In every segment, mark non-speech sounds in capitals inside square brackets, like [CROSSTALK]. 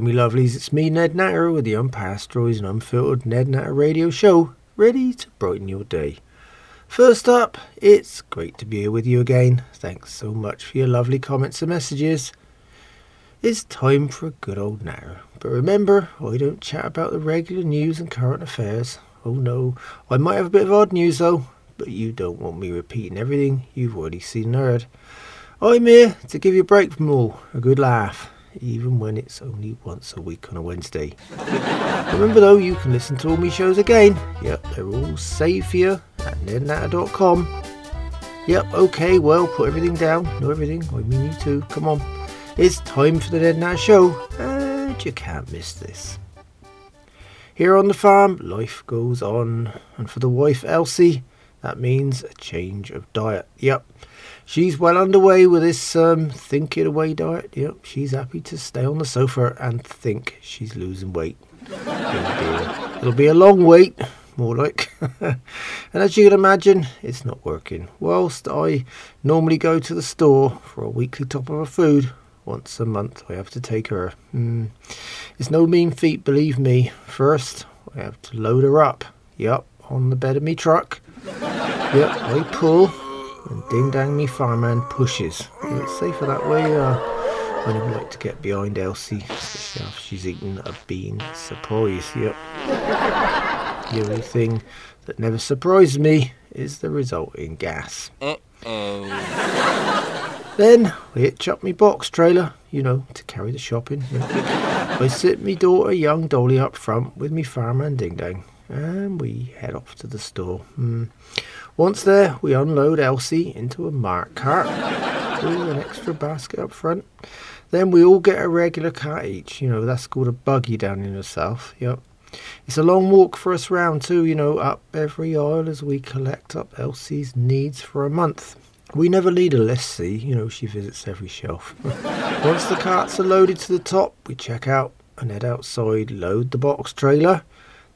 Me lovelies. It's me, Ned Natter, with the Unpast Stories and Unfiltered Ned Natter Radio Show, ready to brighten your day. First up, it's great to be here with you again. Thanks so much for your lovely comments and messages. It's time for a good old natter. But remember, I don't chat about the regular news and current affairs. Oh no, I might have a bit of odd news though, but you don't want me repeating everything you've already seen and heard. I'm here to give you a break from all, a good laugh, even when it's only once a week on a Wednesday. [LAUGHS] Remember though, you can listen to all my shows again. Yep, they're all saved here at nednatter.com. Yep, okay, well, put everything down. Know everything. I mean you too. Come on. It's time for the Ned Nat Show, and you can't miss this. Here on the farm, life goes on, and for the wife Elsie, that means a change of diet. Yep, she's well underway with this um, think it away diet. Yep, she's happy to stay on the sofa and think she's losing weight. Oh It'll be a long wait, more like. [LAUGHS] and as you can imagine, it's not working. Whilst I normally go to the store for a weekly top up of food, once a month I have to take her. Mm. It's no mean feat, believe me. First, I have to load her up. Yep, on the bed of me truck. Yep, I pull, and ding dang me fireman pushes. It's safer that way. Uh, I never like to get behind Elsie, especially after she's eaten a bean surprise. Yep. The only thing that never surprises me is the resulting gas. Then I hitch up me box trailer, you know, to carry the shopping. [LAUGHS] I sit me daughter, young Dolly, up front with me fireman Ding Dang, and we head off to the store. Mm. Once there, we unload Elsie into a mart cart [LAUGHS] with an extra basket up front. Then we all get a regular cart each. You know, that's called a buggy down in the south. Yep. It's a long walk for us round too, you know, up every aisle as we collect up Elsie's needs for a month. We never lead a list, see, you know, she visits every shelf. [LAUGHS] Once the carts are loaded to the top, we check out and head outside, load the box trailer,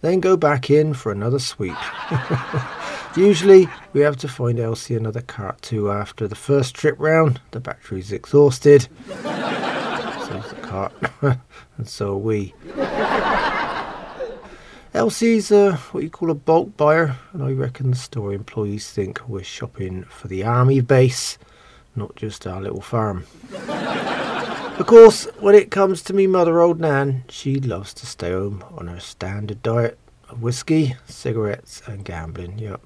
then go back in for another sweep. [LAUGHS] Usually, we have to find Elsie another cart too after the first trip round. The battery's exhausted. [LAUGHS] So's the cart, [LAUGHS] and so are we. Elsie's uh, what you call a bulk buyer, and I reckon the store employees think we're shopping for the army base, not just our little farm. Of course, when it comes to me mother, old Nan, she loves to stay home on her standard diet of whiskey, cigarettes, and gambling. Yep.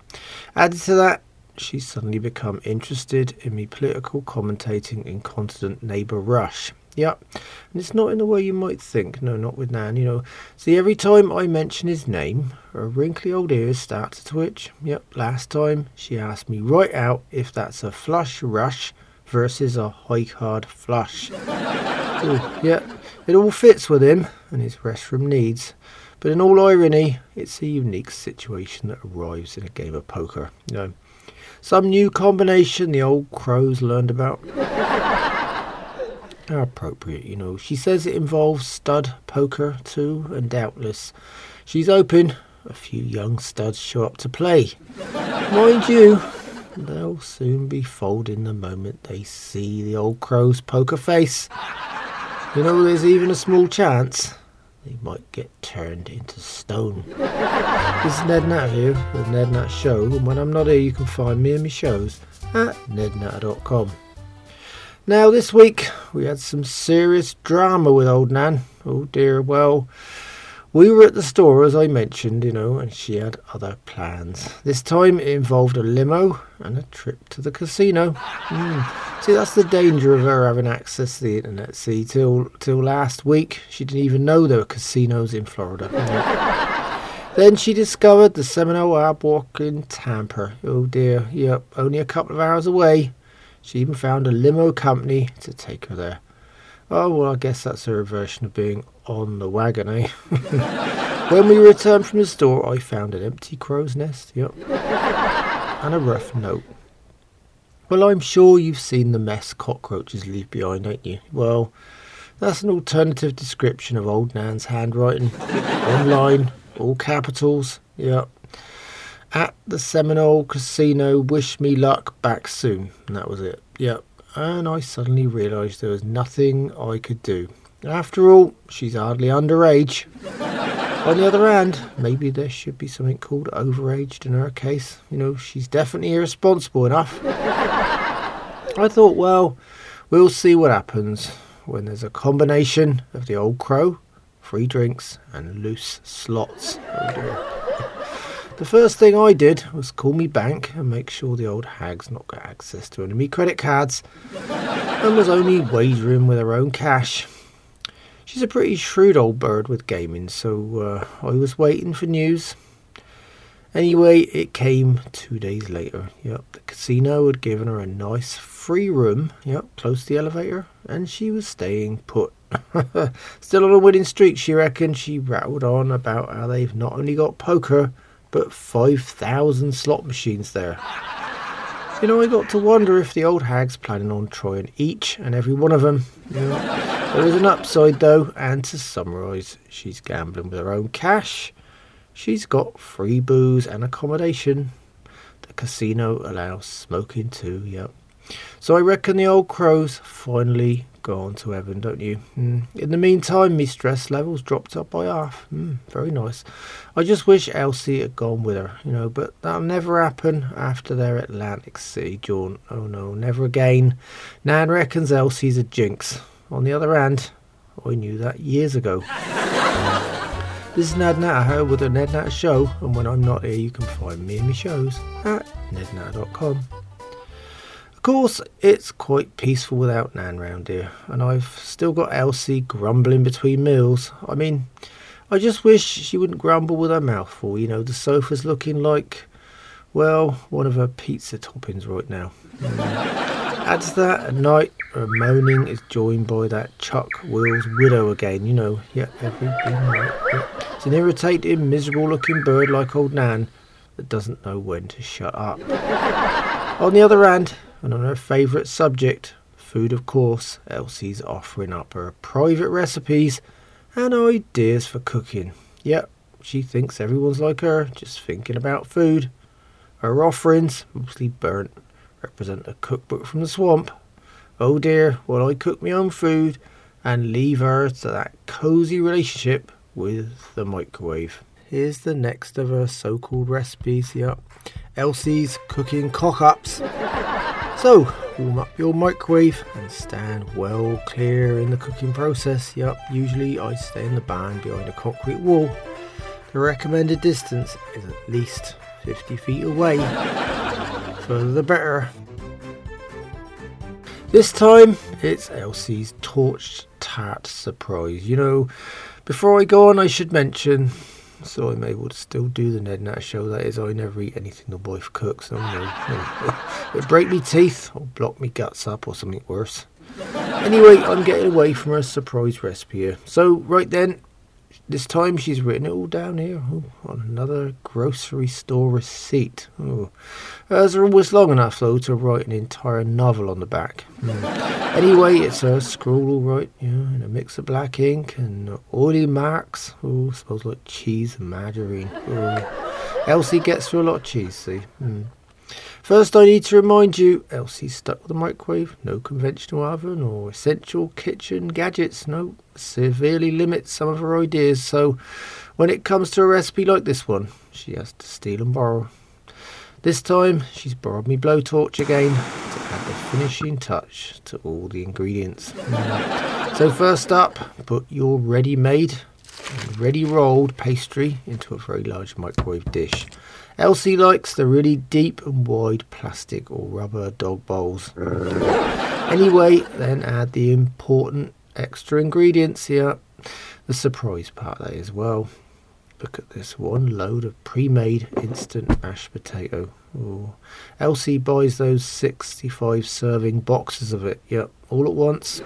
Added to that, she's suddenly become interested in me political commentating in incontinent neighbour Rush. Yep. And it's not in the way you might think. No, not with Nan, you know. See, every time I mention his name, her wrinkly old ears start to twitch. Yep. Last time, she asked me right out if that's a flush rush versus a high card flush. [LAUGHS] Yep. It all fits with him and his restroom needs. But in all irony, it's a unique situation that arrives in a game of poker. You know, some new combination the old crows learned about. [LAUGHS] How appropriate, you know. She says it involves stud poker too, and doubtless she's open. A few young studs show up to play. Mind you, they'll soon be folding the moment they see the old crow's poker face. You know, there's even a small chance they might get turned into stone. this is Ned Nat here with Ned Nat Show, and when I'm not here, you can find me and my shows at nednatter.com. Now, this week we had some serious drama with old Nan. Oh dear, well, we were at the store as I mentioned, you know, and she had other plans. This time it involved a limo and a trip to the casino. Mm. See, that's the danger of her having access to the internet. See, till till last week she didn't even know there were casinos in Florida. [LAUGHS] Then she discovered the Seminole Hard Rock in Tampa. Oh dear, yep, only a couple of hours away. She even found a limo company to take her there. Oh, well, I guess that's her version of being on the wagon, eh? [LAUGHS] when we returned from the store, I found an empty crow's nest, yep, and a rough note. Well, I'm sure you've seen the mess cockroaches leave behind, ain't you? Well, that's an alternative description of old Nan's handwriting. [LAUGHS] Online, all capitals, yep. At the Seminole Casino, wish me luck, back soon. And that was it. Yep. And I suddenly realised there was nothing I could do. After all, she's hardly underage. On the other hand, maybe there should be something called overaged in her case. You know, she's definitely irresponsible enough. I thought, well, we'll see what happens when there's a combination of the old crow, free drinks, and loose slots. Oh. The first thing I did was call me bank and make sure the old hag's not got access to any of me credit cards and was only wagering with her own cash. She's a pretty shrewd old bird with gaming, so uh, I was waiting for news. Anyway, it came two days later. Yep, the casino had given her a nice free room, yep, close to the elevator, and she was staying put. [LAUGHS] Still on a winning streak, she reckoned. She rattled on about how they've not only got poker, but 5,000 slot machines there. You know, I got to wonder if the old hag's planning on trying each and every one of them. You know, there is an upside though, and to summarise, she's gambling with her own cash. She's got free booze and accommodation. The casino allows smoking too, yep. So I reckon the old crow's finally gone to heaven, don't you? Mm. In the meantime, my stress levels dropped up by half. Mm, very nice. I just wish Elsie had gone with her, you know, but that'll never happen after their Atlantic City jaunt. Oh no, never again. Nan reckons Elsie's a jinx. On the other hand, I knew that years ago. [LAUGHS] This is Ned Natter with the Ned Natter Show, and when I'm not here, you can find me and my shows at nednatter.com. Course, it's quite peaceful without Nan round here, and I've still got Elsie grumbling between meals. I mean, I just wish she wouldn't grumble with her mouth full. You know, the sofa's looking like, well, one of her pizza toppings right now. [LAUGHS] Add to that, at night, her moaning is joined by that Chuck Will's widow again. You know, yeah, every. Yeah. It's an irritating, miserable looking bird like old Nan that doesn't know when to shut up. [LAUGHS] On the other hand, and on her favourite subject, food of course, Elsie's offering up her private recipes and ideas for cooking. Yep, she thinks everyone's like her, just thinking about food. Her offerings, mostly burnt, represent a cookbook from the swamp. Oh dear, will I cook my own food and leave her to that cosy relationship with the microwave. Here's the next of her so called recipes. Yep. Elsie's cooking cock ups. [LAUGHS] So, warm up your microwave and stand well clear in the cooking process. Yup, usually I stay in the barn behind a concrete wall. The recommended distance is at least 50 feet away. [LAUGHS] Further the better. This time it's Elsie's torched tart surprise. You know, before I go on, I should mention so I'm able to still do the Ned Nat show. That is, I never eat anything the wife cooks. No, no. [LAUGHS] it break me teeth or block me guts up or something worse. Anyway, I'm getting away from a surprise recipe here. So right then, this time she's written it all down here oh, on another grocery store receipt. Oh. Hers are always long enough though to write an entire novel on the back. Mm. Anyway, it's a scroll all right, yeah, and a mix of black ink and oily marks. Oh, smells like cheese and margarine. Oh. Elsie gets through a lot of cheese, see. Mm. First, I need to remind you Elsie's stuck with a microwave, no conventional oven or essential kitchen gadgets. No, severely limits some of her ideas. So, when it comes to a recipe like this one, she has to steal and borrow. This time, she's borrowed me blowtorch again to add the finishing touch to all the ingredients. [LAUGHS] so, first up, put your ready made ready rolled pastry into a very large microwave dish. Elsie likes the really deep and wide plastic or rubber dog bowls. anyway, then add the important extra ingredients here. The surprise part that as well. Look at this one load of pre-made instant mashed potato. Ooh. Elsie buys those 65 serving boxes of it. Yep, all at once.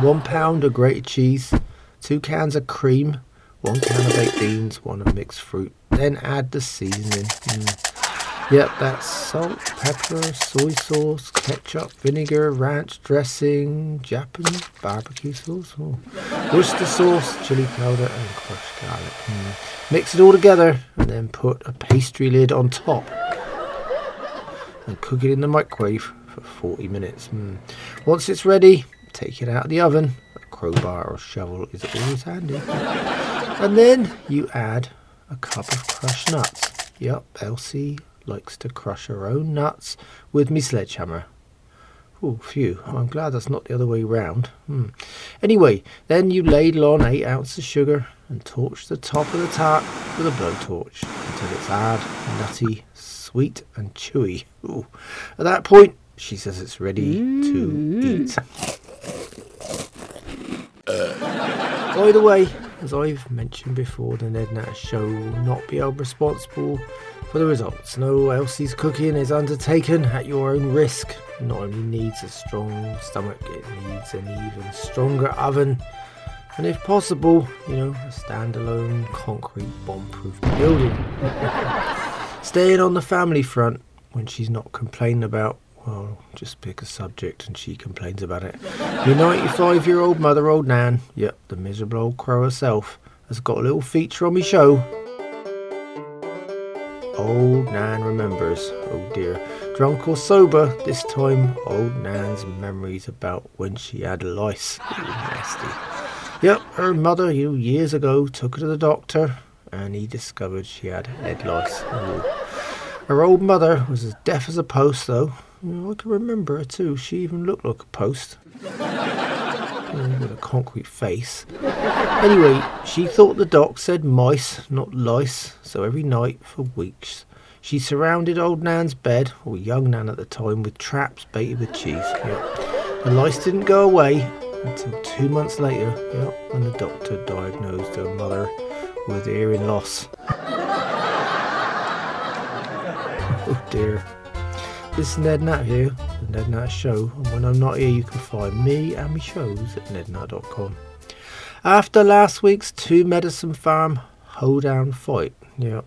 one pound of grated cheese, two cans of cream, one can of baked beans, one of mixed fruit. Then add the seasoning. Mm. Yep, that's salt, pepper, soy sauce, ketchup, vinegar, ranch dressing, Japanese barbecue sauce, oh. Worcester sauce, chili powder, and crushed garlic. Mm. Mix it all together and then put a pastry lid on top and cook it in the microwave for 40 minutes. Mm. Once it's ready, take it out of the oven A crowbar or shovel is always handy. and then you add a cup of crushed nuts. Yep, Elsie likes to crush her own nuts with me sledgehammer. Oh, phew. I'm glad that's not the other way round. Hmm. Anyway, then you ladle on eight ounces of sugar and torch the top of the tart with a blowtorch until it's hard, nutty, sweet, and chewy. Ooh. At that point, she says it's ready to eat. By the way, as I've mentioned before, the Ned Natter Show will not be held responsible for the results. No Elsie's cooking is undertaken at your own risk. It not only needs a strong stomach, it needs an even stronger oven. And if possible, you know, a standalone concrete bomb-proof building. [LAUGHS] Staying on the family front when she's not complaining about well, just pick a subject and she complains about it. Your 95 year old mother, old Nan, yep, the miserable old crow herself, has got a little feature on me show. Old Nan remembers, oh dear. Drunk or sober, this time old Nan's memories about when she had lice. Nasty. Yep, her mother, you years ago took her to the doctor and he discovered she had head lice. Ooh. Her old mother was as deaf as a post, though, I can remember her too. She even looked like a post. with a concrete face. Anyway, she thought the doc said mice, not lice, so every night for weeks she surrounded old Nan's bed, or young Nan at the time, with traps baited with cheese. Yep. The lice didn't go away until two months later, yep, when the doctor diagnosed her mother with hearing loss. [LAUGHS] oh dear. This is Ned Nat here, the Ned Nat Show, and when I'm not here, you can find me and my shows at nednat.com. After last week's Two Medicine Farm hoedown fight, yeah,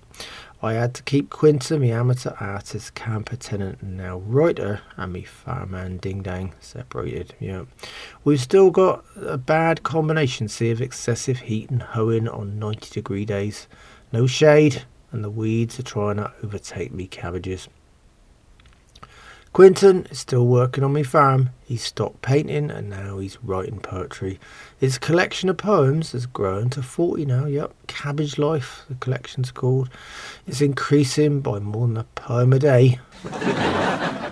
I had to keep Quinton, my amateur artist, camper tenant, and now writer, and me farmhand Ding Dang separated. Yeah, we've still got a bad combination, see, of excessive heat and hoeing on 90 degree days. No shade, and the weeds are trying to overtake me cabbages. Quinton is still working on my farm. He's stopped painting and now he's writing poetry. His collection of poems has grown to 40 now. Yep, Cabbage Life, the collection's called. It's increasing by more than a poem a day. [LAUGHS]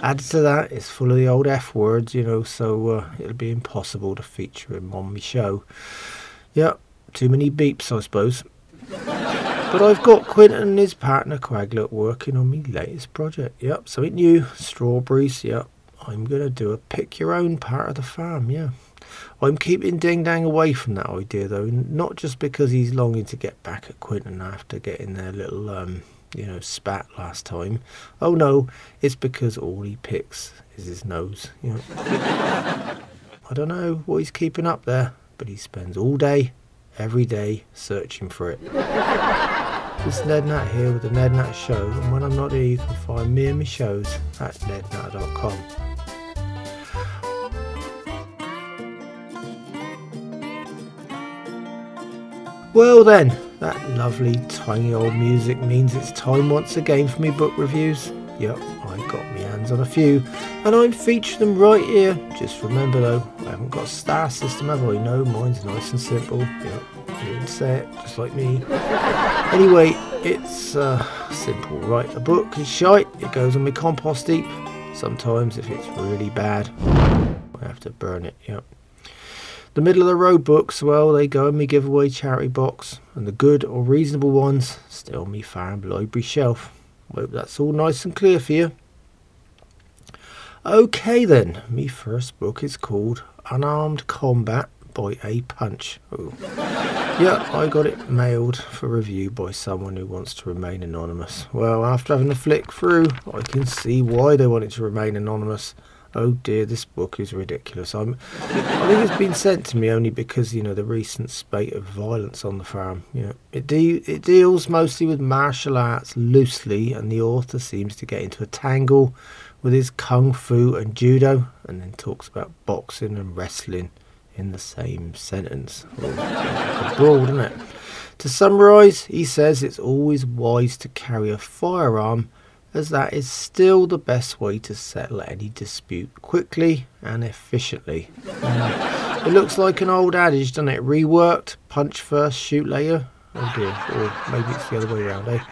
Added to that, it's full of the old F words, you know, so uh, it'll be impossible to feature him on my show. Yep, too many beeps, I suppose. But I've got Quinton and his partner Quaglet working on my latest project. Yep, something new. Strawberries. Yep. I'm going to do a pick your own part of the farm. Yeah. I'm keeping Ding Dang away from that idea though, not just because he's longing to get back at Quinton after getting their little, um, you know, spat last time. Oh no, it's because all he picks is his nose. You know. [LAUGHS] I don't know what he's keeping up there, but he spends all day, every day, searching for it. [LAUGHS] It's Ned Nat here with the Ned Nat Show, and when I'm not here, you can find me and my shows at nednat.com. Well, then, that lovely tiny old music means it's time once again for me book reviews. Yep, I got my hands on a few, and I'm featuring them right here. Just remember though, I haven't got a star system, have I? No, mine's nice and simple. Yep, you didn't say it, just like me. Anyway, it's uh, simple, right? A book is shite, it goes on my compost heap. Sometimes, if it's really bad, I have to burn it, yep. The middle of the road books, well, they go in me giveaway charity box, and the good or reasonable ones still me farm library shelf. Hope that's all nice and clear for you. Okay then, me first book is called Unarmed Combat by A Punch. Yeah, I got it mailed for review by someone who wants to remain anonymous. Well, after having a flick through, I can see why they want it to remain anonymous oh dear, this book is ridiculous. I'm, I think it's been sent to me only because you know the recent spate of violence on the farm. You know, it de- it deals mostly with martial arts loosely, and the author seems to get into a tangle with his kung fu and judo, and then talks about boxing and wrestling in the same sentence. Oh, broad, isn't it? To summarise, he says it's always wise to carry a firearm as that is still the best way to settle any dispute quickly and efficiently. Mm. it looks like an old adage, doesn't it? Reworked, punch first, shoot later. Oh dear, or maybe it's the other way around, eh?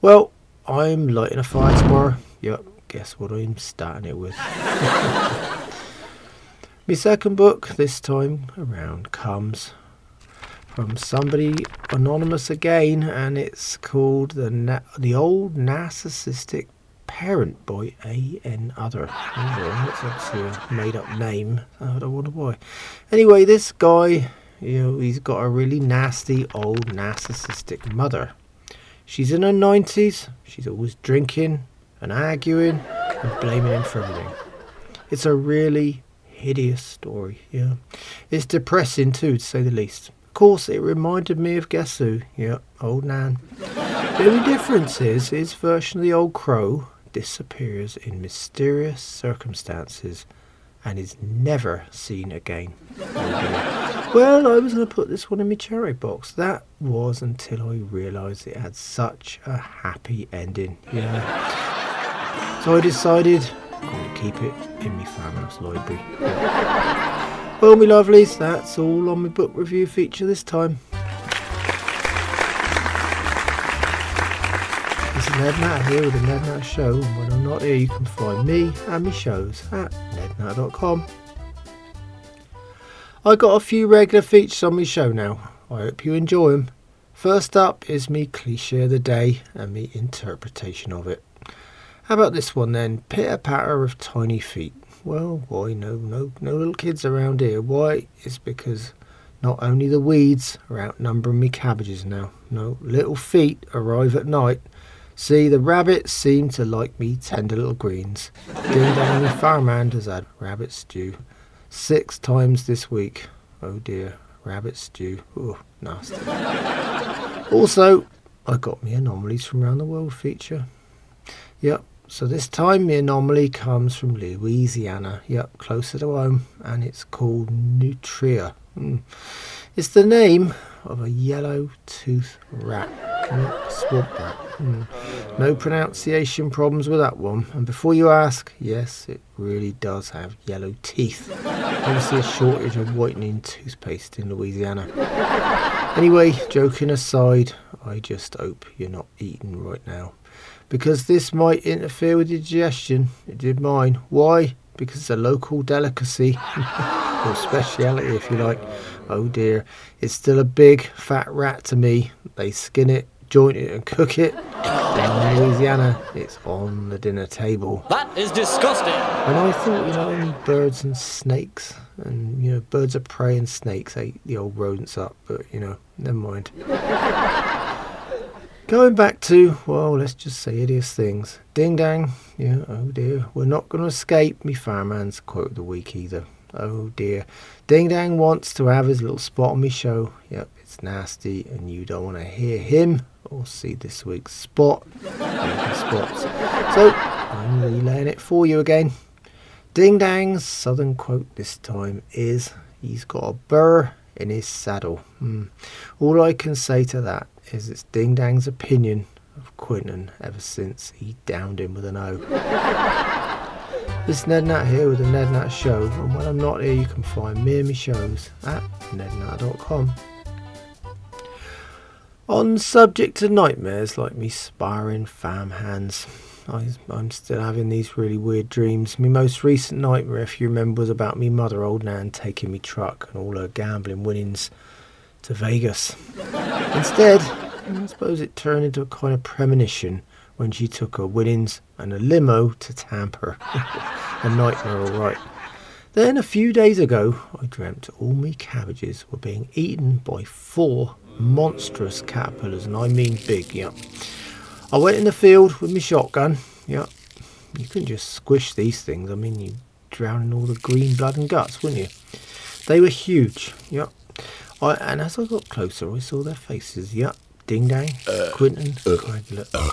Well, I'm lighting a fire tomorrow. Yep, guess what I'm starting it with. [LAUGHS] My second book this time around comes from somebody anonymous again, and it's called the Na- the old narcissistic parent by A N Other. That's obviously a made up name. I don't wonder why. Anyway, this guy, you know, he's got a really nasty old narcissistic mother. She's in her nineties. She's always drinking and arguing and blaming him for everything. It's a really hideous story. Yeah, it's depressing too, to say the least Of course, it reminded me of Guess Who? Yep, old Nan. the only difference is his version of the old crow disappears in mysterious circumstances and is never seen again. well, I was going to put this one in my cherry box. That was until I realised it had such a happy ending. Yeah. so I decided going to keep it in my farmhouse library. [LAUGHS] Well, my lovelies, that's all on my book review feature this time. This is Ned Natter here with the Ned Natter Show, and when I'm not here, you can find me and my shows at nednatter.com. I got a few regular features on my show now. I hope you enjoy them. First up is me cliche of the day and me interpretation of it. How about this one then? Pitter patter of tiny feet. Well, why no no no little kids around here? Why? It's because not only the weeds are outnumbering me cabbages now. No little feet arrive at night. See, the rabbits seem to like me tender little greens. Ding dong, the farmhand has had rabbit stew six times this week. Oh dear, rabbit stew. Oh, nasty. also, I got me anomalies from around the world feature. Yep, so this time the anomaly comes from Louisiana, yep, closer to home, and it's called Nutria. Mm. It's the name of a yellow tooth rat, swamp rat. Mm. No pronunciation problems with that one. And before you ask, yes, it really does have yellow teeth. Obviously, a shortage of whitening toothpaste in Louisiana. Anyway, joking aside, I just hope you're not eating right now because this might interfere with your digestion. It did mine. Why? Because it's a local delicacy, [LAUGHS] or speciality if you like. Oh dear, it's still a big fat rat to me. They skin it, joint it, and cook it. Down in Louisiana, it's on the dinner table. That is disgusting. And I thought, you know, only birds and snakes, and you know, birds of prey and snakes ate the old rodents up, but you know, never mind. [LAUGHS] Going back to, well, let's just say hideous things. Ding dang, yeah, oh dear, we're not going to escape me fireman's quote of the week either. Oh dear. Ding dang wants to have his little spot on me show. Yep, it's nasty, and you don't want to hear him or see this week's spot. spots. So, I'm relaying it for you again. Ding dang's southern quote this time is He's got a burr in his saddle. Mm. All I can say to that is it's Ding Dang's opinion of Quinton ever since he downed him with an O. [LAUGHS] this Ned Nat here with the Ned Nat Show, and when I'm not here, you can find me and my shows at nednat.com. On subject to nightmares like me sparring fam hands, I, am still having these really weird dreams. My most recent nightmare, if you remember, was about me mother, old Nan, taking me truck and all her gambling winnings to Vegas. [LAUGHS] Instead, I suppose it turned into a kind of premonition when she took her winnings and a limo to Tampa. [LAUGHS] a nightmare, all right. Then a few days ago, I dreamt all me cabbages were being eaten by four monstrous caterpillars, and I mean big, yeah. I went in the field with my shotgun, yeah. You couldn't just squish these things, I mean, you drown in all the green blood and guts, wouldn't you? They were huge, yeah. I, and as I got closer, I saw their faces. Yep, Ding Dang, uh, Quinton, uh, uh,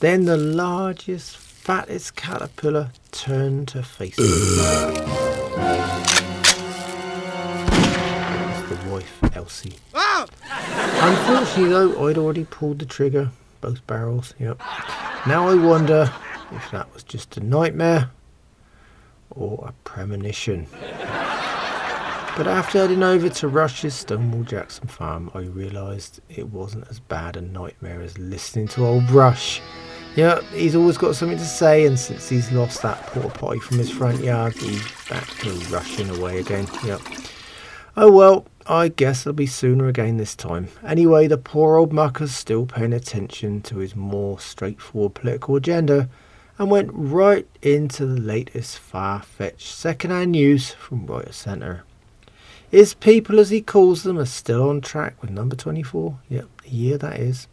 Then the largest, fattest caterpillar turned to face me. Uh. the wife, Elsie. Ah! Unfortunately, though, I'd already pulled the trigger, both barrels. Yep. Now I wonder if that was just a nightmare or a premonition. But after heading over to Rush's Stonewall Jackson farm, I realised it wasn't as bad a nightmare as listening to old Rush. Yeah, he's always got something to say, and since he's lost that porta potty from his front yard, he's back to rushing away again. Yep. Oh well, I guess it'll be sooner again this time. Anyway, the poor old mucker's still paying attention to his more straightforward political agenda and went right into the latest far fetched second hand news from of Centre. His people, as he calls them, are still on track with number 24. Yep, the year that is.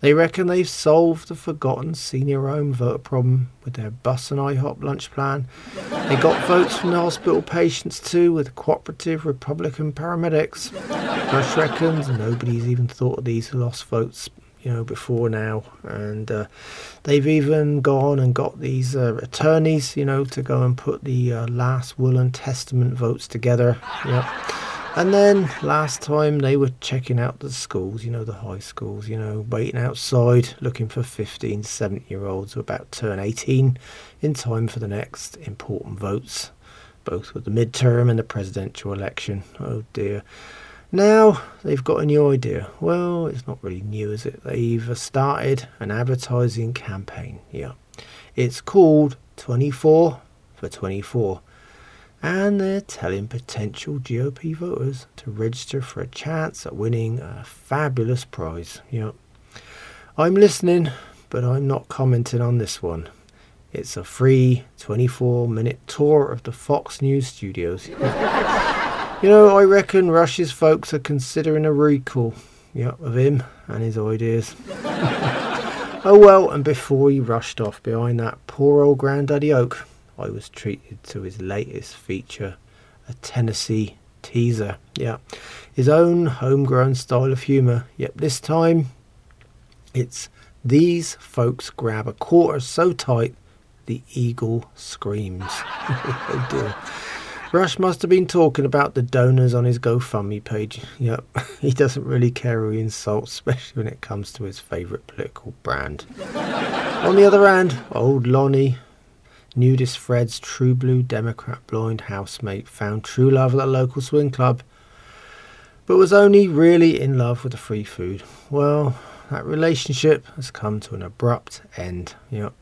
They reckon they've solved the forgotten senior home voter problem with their bus and IHOP lunch plan. They got votes from the hospital patients too with cooperative Republican paramedics. Rush reckons nobody's even thought of these lost votes you know, before now, and uh, they've even gone and got these uh, attorneys, you know, to go and put the uh, last will and testament votes together. Yep. And then last time they were checking out the schools, you know, the high schools, you know, waiting outside looking for 15, 17 year olds who about to turn 18 in time for the next important votes, both with the midterm and the presidential election. Oh dear. Now they've got a new idea. Well, it's not really new, is it? They've started an advertising campaign. Yeah. It's called 24 for 24 and they're telling potential GOP voters to register for a chance at winning a fabulous prize. Yep. I'm listening, but I'm not commenting on this one. It's a free 24 minute tour of the Fox News studios. [LAUGHS] you know, I reckon Rush's folks are considering a recall yep, of him and his ideas. [LAUGHS] oh well, and before he rushed off behind that poor old Granddaddy Oak, I was treated to his latest feature, a Tennessee teaser. Yeah, his own homegrown style of humour. Yep, this time it's these folks grab a quarter so tight the eagle screams. [LAUGHS] oh dear. Rush must have been talking about the donors on his GoFundMe page. Yep, [LAUGHS] he doesn't really care who he insults, especially when it comes to his favourite political brand. on the other hand, old Lonnie, Nudist Fred's true blue Democrat blind housemate found true love at a local swing club, but was only really in love with the free food. Well, that relationship has come to an abrupt end. Yep.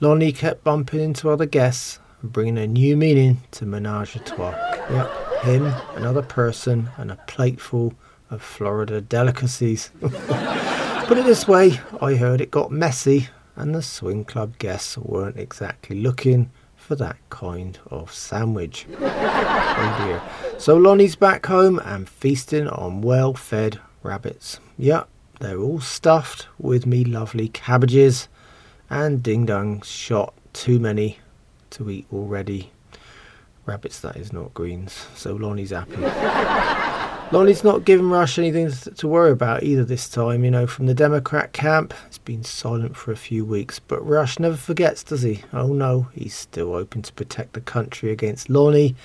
Lonnie kept bumping into other guests and bringing a new meaning to menage a trois. Yep, him, another person, and a plateful of Florida delicacies. [LAUGHS] Put it this way, I heard it got messy and the swing club guests weren't exactly looking for that kind of sandwich. [LAUGHS] oh dear. So Lonnie's back home and feasting on well fed rabbits. Yep, they're all stuffed with me lovely cabbages, and Ding Dong shot too many to eat already. Rabbits, that is, not greens. So Lonnie's happy. [LAUGHS] Lonnie's not giving Rush anything to worry about either this time. You know, from the Democrat camp, it's been silent for a few weeks, but Rush never forgets, does he? Oh no, he's still hoping to protect the country against Lonnie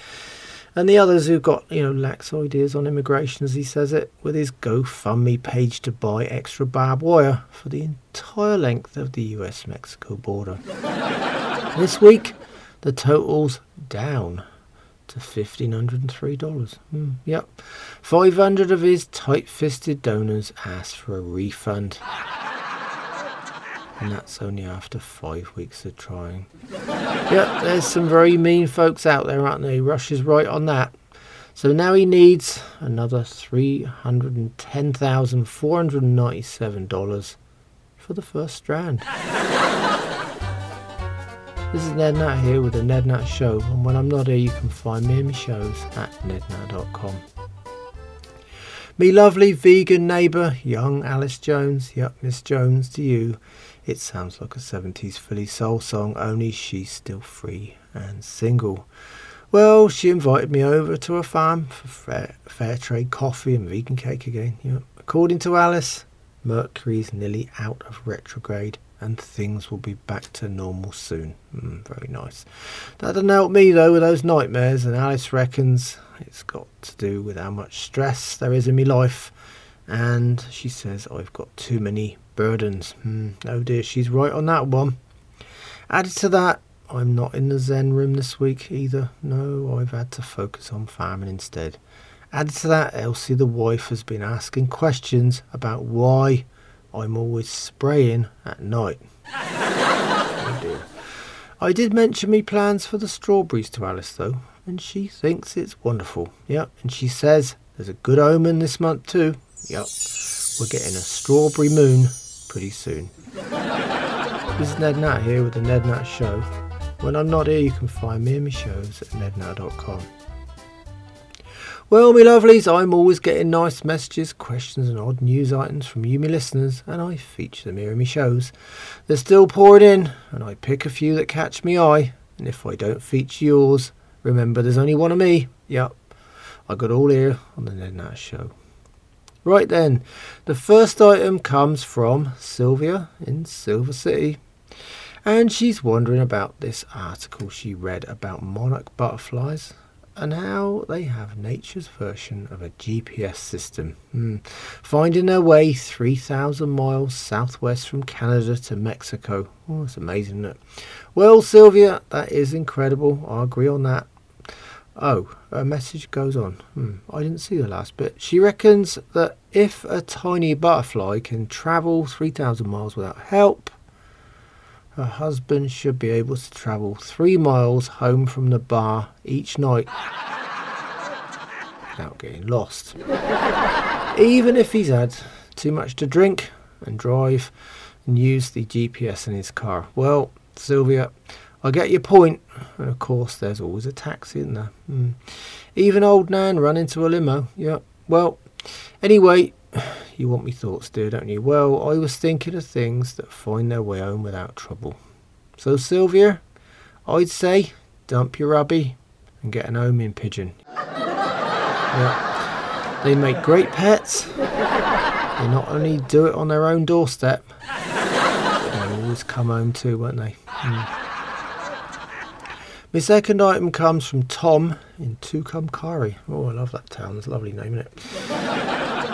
and the others who've got, you know, lax ideas on immigration, as he says it, with his GoFundMe page to buy extra barbed wire for the entire length of the US Mexico border. [LAUGHS] this week, the total's down to $1,503. Mm, yep. 500 of his tight fisted donors asked for a refund. And that's only after five weeks of trying. yep, there's some very mean folks out there, aren't they? Rush is right on that. So now he needs another $310,497 for the first strand. This is Ned Nat here with the Ned Nat Show, and when I'm not here, you can find me and my shows at nednat.com. Me lovely vegan neighbour, young Alice Jones, yup, Miss Jones to you. It sounds like a 70s Philly soul song, only she's still free and single. Well, she invited me over to her farm for fair, fair trade coffee and vegan cake again. Yep. According to Alice, Mercury's nearly out of retrograde and things will be back to normal soon. Mm, very nice. That doesn't help me though with those nightmares, and Alice reckons it's got to do with how much stress there is in my life. And she says I've got too many burdens. Mm, oh dear, she's right on that one. Added to that, I'm not in the Zen room this week either. No, I've had to focus on farming instead. Added to that, Elsie the wife has been asking questions about why I'm always spraying at night. [LAUGHS] oh dear. I did mention me plans for the strawberries to Alice though, and she thinks it's wonderful. Yep, and she says there's a good omen this month too. Yep, we're getting a strawberry moon pretty soon. [LAUGHS] this is Ned Nat here with the Ned Nat Show. When I'm not here, you can find me and my shows at nednat.com. Well, me lovelies, I'm always getting nice messages, questions, and odd news items from you, me listeners, and I feature them here in my shows. They're still pouring in, and I pick a few that catch me eye. And if I don't feature yours, remember there's only one of me. Yep, I got all here on the Ned Nat Show. Right then, the first item comes from Sylvia in Silver City. And she's wondering about this article she read about monarch butterflies and how they have nature's version of a GPS system, hmm. finding their way 3,000 miles southwest from Canada to Mexico. Oh, that's amazing, it? Well, Sylvia, that is incredible. I agree on that. Oh, a message goes on. Hmm, I didn't see the last bit. She reckons that if a tiny butterfly can travel 3,000 miles without help, her husband should be able to travel three miles home from the bar each night without getting lost. Even if he's had too much to drink and drive and use the GPS in his car. Well, Sylvia, I get your point. And of course, there's always a taxi in there. Mm. Even old Nan run into a limo. Yeah. Well, anyway, you want me thoughts, dear, don't you? Well, I was thinking of things that find their way home without trouble. So, Sylvia, I'd say dump your hubby and get an homing pigeon. [LAUGHS] yeah. They make great pets. They not only do it on their own doorstep, they always come home too, won't they? Mm. My second item comes from Tom in Tucumcari. Oh, I love that town. It's a lovely name, isn't it?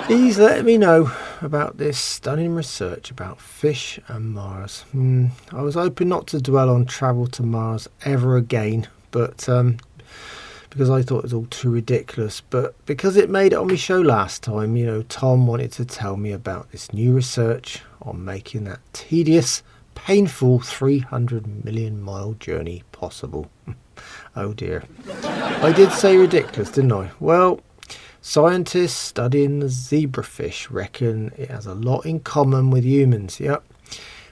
He's let me know about this stunning research about fish and Mars. Hmm, I was hoping not to dwell on travel to Mars ever again, but um, because I thought it was all too ridiculous. But because it made it on my show last time, you know, Tom wanted to tell me about this new research on making that tedious painful 300 million mile journey possible. [LAUGHS] oh dear. I did say ridiculous, didn't I? Well, scientists studying the zebrafish reckon it has a lot in common with humans. Yep.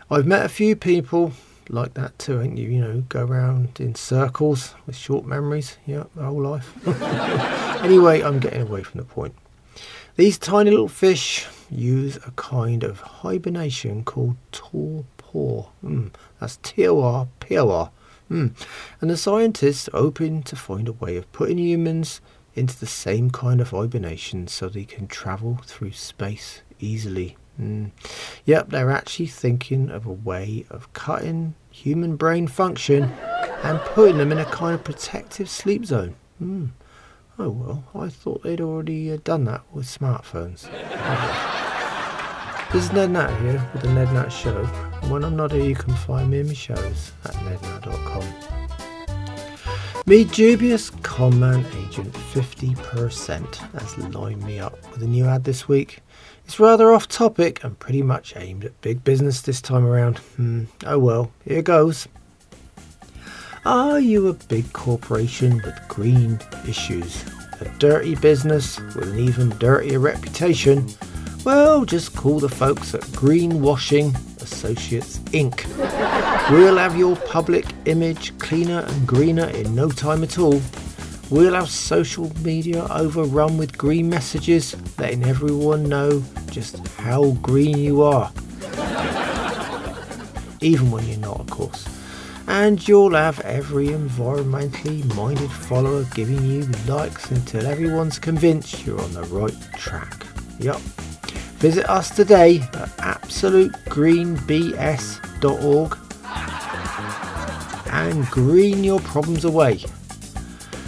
I've met a few people like that too, ain't you? You know, go around in circles with short memories. Yep, their whole life. [LAUGHS] anyway, I'm getting away from the point. These tiny little fish use a kind of hibernation called torpor Mm, that's T-O-R, P-O-R. Mm. And the scientists are hoping to find a way of putting humans into the same kind of hibernation so they can travel through space easily. Mm. Yep, they're actually thinking of a way of cutting human brain function and putting them in a kind of protective sleep zone. Mm. Oh well, I thought they'd already uh, done that with smartphones. This is Ned Nat here with the Ned Nat Show. When I'm not here, you can find me in my shows at nednat.com. Me dubious conman agent 50% has lined me up with a new ad this week. It's rather off topic and pretty much aimed at big business this time around. Hmm, oh well, here goes. Are you a big corporation with green issues? A dirty business with an even dirtier reputation? Well, just call the folks at Greenwashing Associates Inc. We'll have your public image cleaner and greener in no time at all. We'll have social media overrun with green messages, letting everyone know just how green you are. Even when you're not, of course. And you'll have every environmentally minded follower giving you likes until everyone's convinced you're on the right track. Yup. Visit us today at absolutegreenbs.org and green your problems away.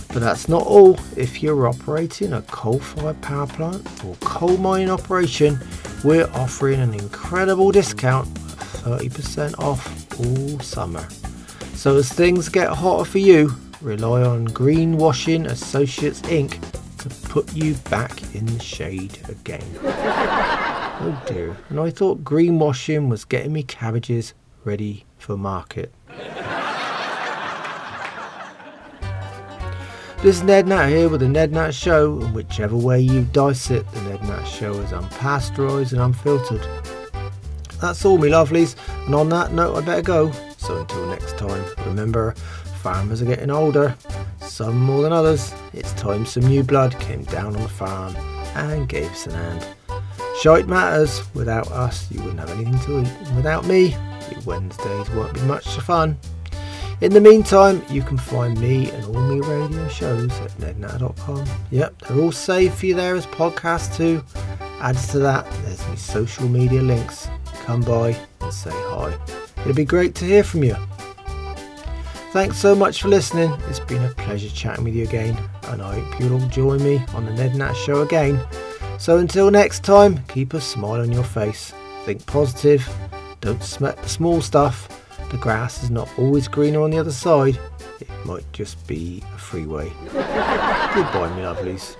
But that's not all. If you're operating a coal fired power plant or coal mining operation, we're offering an incredible discount of 30% off all summer. So as things get hotter for you, rely on Greenwashing Associates Inc. put you back in the shade again. oh dear, and I thought greenwashing was getting me cabbages ready for market. This is Ned Nat here with the Ned Nat Show, and whichever way you dice it, the Ned Nat Show is unpasteurised and unfiltered. That's all, me lovelies, and on that note, I better go. So until next time, remember, farmers are getting older, some more than others. It's time some new blood came down on the farm and gave us an hand. Shite matters, without us, you wouldn't have anything to eat, without me, your Wednesdays won't be much fun. In the meantime, you can find me and all my radio shows at nednat.com. Yep, they're all saved for you there as podcasts too. Add to that, there's my social media links. Come by and say hi. It'd be great to hear from you. Thanks so much for listening. It's been a pleasure chatting with you again, and I hope you'll all join me on the Ned Nat Show again. So until next time, keep a smile on your face. Think positive. Don't sweat the small stuff the grass is not always greener on the other side. It might just be a freeway. [LAUGHS] Goodbye, my lovelies.